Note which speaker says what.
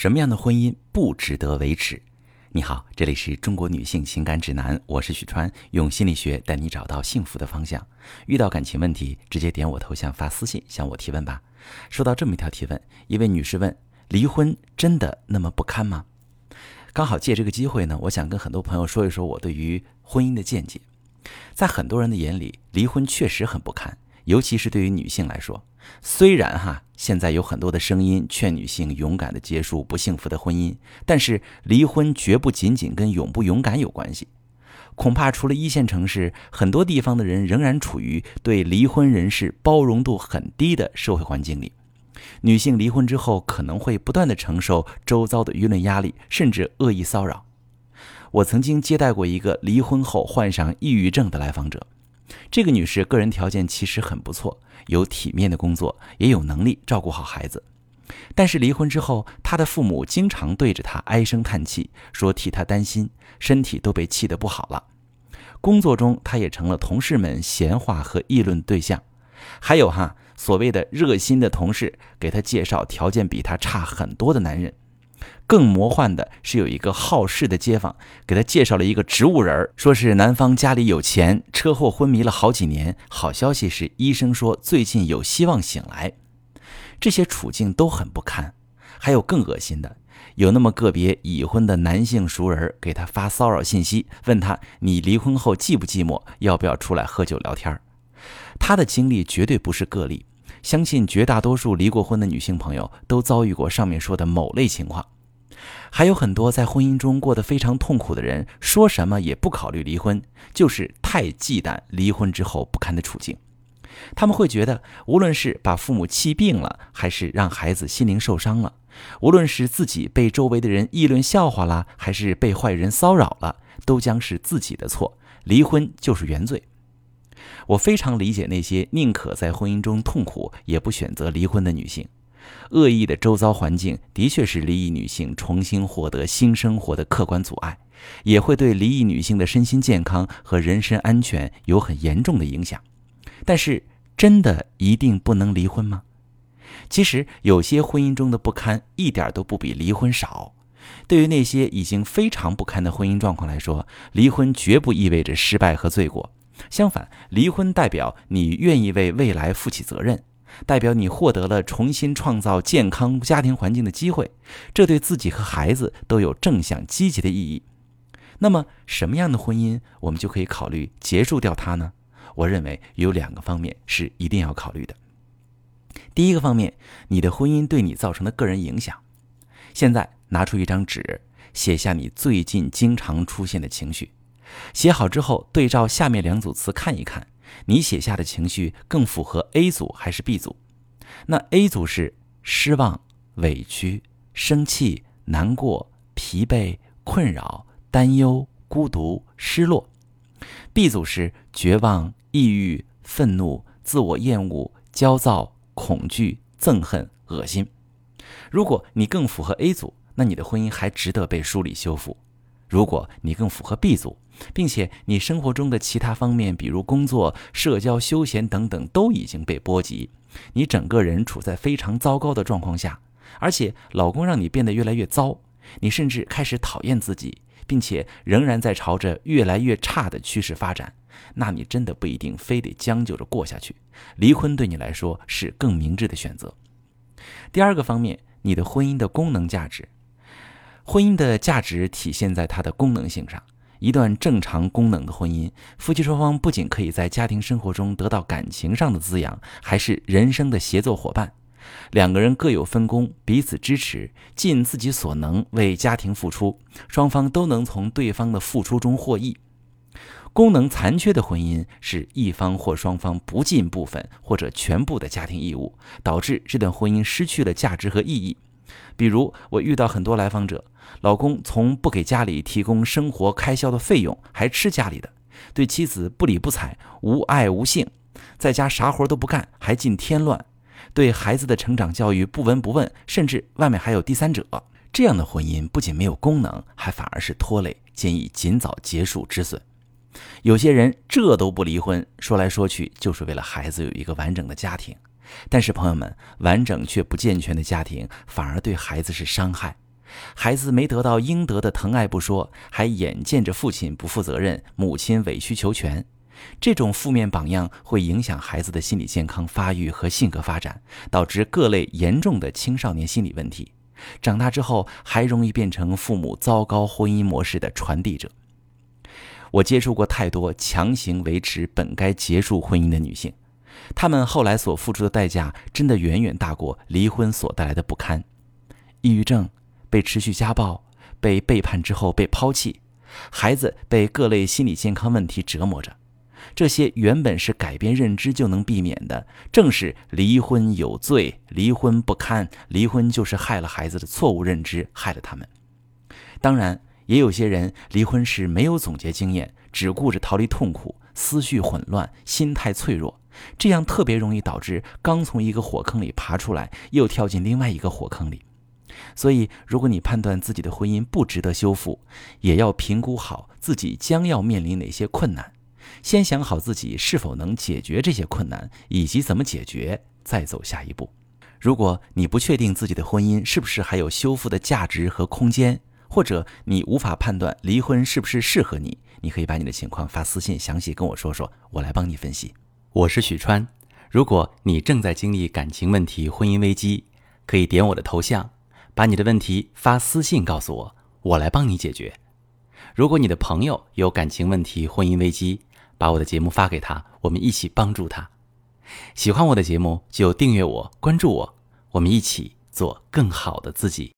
Speaker 1: 什么样的婚姻不值得维持？你好，这里是中国女性情感指南，我是许川，用心理学带你找到幸福的方向。遇到感情问题，直接点我头像发私信向我提问吧。收到这么一条提问，一位女士问：离婚真的那么不堪吗？刚好借这个机会呢，我想跟很多朋友说一说我对于婚姻的见解。在很多人的眼里，离婚确实很不堪。尤其是对于女性来说，虽然哈现在有很多的声音劝女性勇敢的结束不幸福的婚姻，但是离婚绝不仅仅跟勇不勇敢有关系。恐怕除了一线城市，很多地方的人仍然处于对离婚人士包容度很低的社会环境里。女性离婚之后，可能会不断的承受周遭的舆论压力，甚至恶意骚扰。我曾经接待过一个离婚后患上抑郁症的来访者。这个女士个人条件其实很不错，有体面的工作，也有能力照顾好孩子。但是离婚之后，她的父母经常对着她唉声叹气，说替她担心，身体都被气得不好了。工作中，她也成了同事们闲话和议论对象。还有哈，所谓的热心的同事给她介绍条件比她差很多的男人。更魔幻的是，有一个好事的街坊给他介绍了一个植物人说是男方家里有钱，车祸昏迷了好几年。好消息是，医生说最近有希望醒来。这些处境都很不堪。还有更恶心的，有那么个别已婚的男性熟人给他发骚扰信息，问他你离婚后寂不寂寞，要不要出来喝酒聊天他的经历绝对不是个例，相信绝大多数离过婚的女性朋友都遭遇过上面说的某类情况。还有很多在婚姻中过得非常痛苦的人，说什么也不考虑离婚，就是太忌惮离婚之后不堪的处境。他们会觉得，无论是把父母气病了，还是让孩子心灵受伤了，无论是自己被周围的人议论笑话了，还是被坏人骚扰了，都将是自己的错，离婚就是原罪。我非常理解那些宁可在婚姻中痛苦，也不选择离婚的女性。恶意的周遭环境的确是离异女性重新获得新生活的客观阻碍，也会对离异女性的身心健康和人身安全有很严重的影响。但是，真的一定不能离婚吗？其实，有些婚姻中的不堪一点都不比离婚少。对于那些已经非常不堪的婚姻状况来说，离婚绝不意味着失败和罪过。相反，离婚代表你愿意为未来负起责任。代表你获得了重新创造健康家庭环境的机会，这对自己和孩子都有正向积极的意义。那么，什么样的婚姻我们就可以考虑结束掉它呢？我认为有两个方面是一定要考虑的。第一个方面，你的婚姻对你造成的个人影响。现在拿出一张纸，写下你最近经常出现的情绪。写好之后，对照下面两组词看一看。你写下的情绪更符合 A 组还是 B 组？那 A 组是失望、委屈、生气、难过、疲惫、困扰、担忧、孤独、失落；B 组是绝望、抑郁、愤怒、自我厌恶、焦躁、恐惧、憎恨、恶心。如果你更符合 A 组，那你的婚姻还值得被梳理修复。如果你更符合 B 组，并且你生活中的其他方面，比如工作、社交、休闲等等，都已经被波及，你整个人处在非常糟糕的状况下，而且老公让你变得越来越糟，你甚至开始讨厌自己，并且仍然在朝着越来越差的趋势发展，那你真的不一定非得将就着过下去，离婚对你来说是更明智的选择。第二个方面，你的婚姻的功能价值。婚姻的价值体现在它的功能性上。一段正常功能的婚姻，夫妻双方不仅可以在家庭生活中得到感情上的滋养，还是人生的协作伙伴。两个人各有分工，彼此支持，尽自己所能为家庭付出，双方都能从对方的付出中获益。功能残缺的婚姻是一方或双方不尽部分或者全部的家庭义务，导致这段婚姻失去了价值和意义。比如，我遇到很多来访者，老公从不给家里提供生活开销的费用，还吃家里的，对妻子不理不睬，无爱无性，在家啥活都不干，还尽添乱，对孩子的成长教育不闻不问，甚至外面还有第三者。这样的婚姻不仅没有功能，还反而是拖累，建议尽早结束止损。有些人这都不离婚，说来说去就是为了孩子有一个完整的家庭。但是朋友们，完整却不健全的家庭反而对孩子是伤害。孩子没得到应得的疼爱不说，还眼见着父亲不负责任，母亲委曲求全。这种负面榜样会影响孩子的心理健康发育和性格发展，导致各类严重的青少年心理问题。长大之后还容易变成父母糟糕婚姻模式的传递者。我接触过太多强行维持本该结束婚姻的女性，他们后来所付出的代价真的远远大过离婚所带来的不堪：抑郁症、被持续家暴、被背叛之后被抛弃、孩子被各类心理健康问题折磨着。这些原本是改变认知就能避免的，正是离婚有罪、离婚不堪、离婚就是害了孩子的错误认知，害了他们。当然，也有些人离婚时没有总结经验，只顾着逃离痛苦，思绪混乱，心态脆弱，这样特别容易导致刚从一个火坑里爬出来，又跳进另外一个火坑里。所以，如果你判断自己的婚姻不值得修复，也要评估好自己将要面临哪些困难。先想好自己是否能解决这些困难，以及怎么解决，再走下一步。如果你不确定自己的婚姻是不是还有修复的价值和空间，或者你无法判断离婚是不是适合你，你可以把你的情况发私信，详细跟我说说，我来帮你分析。我是许川，如果你正在经历感情问题、婚姻危机，可以点我的头像，把你的问题发私信告诉我，我来帮你解决。如果你的朋友有感情问题、婚姻危机，把我的节目发给他，我们一起帮助他。喜欢我的节目就订阅我、关注我，我们一起做更好的自己。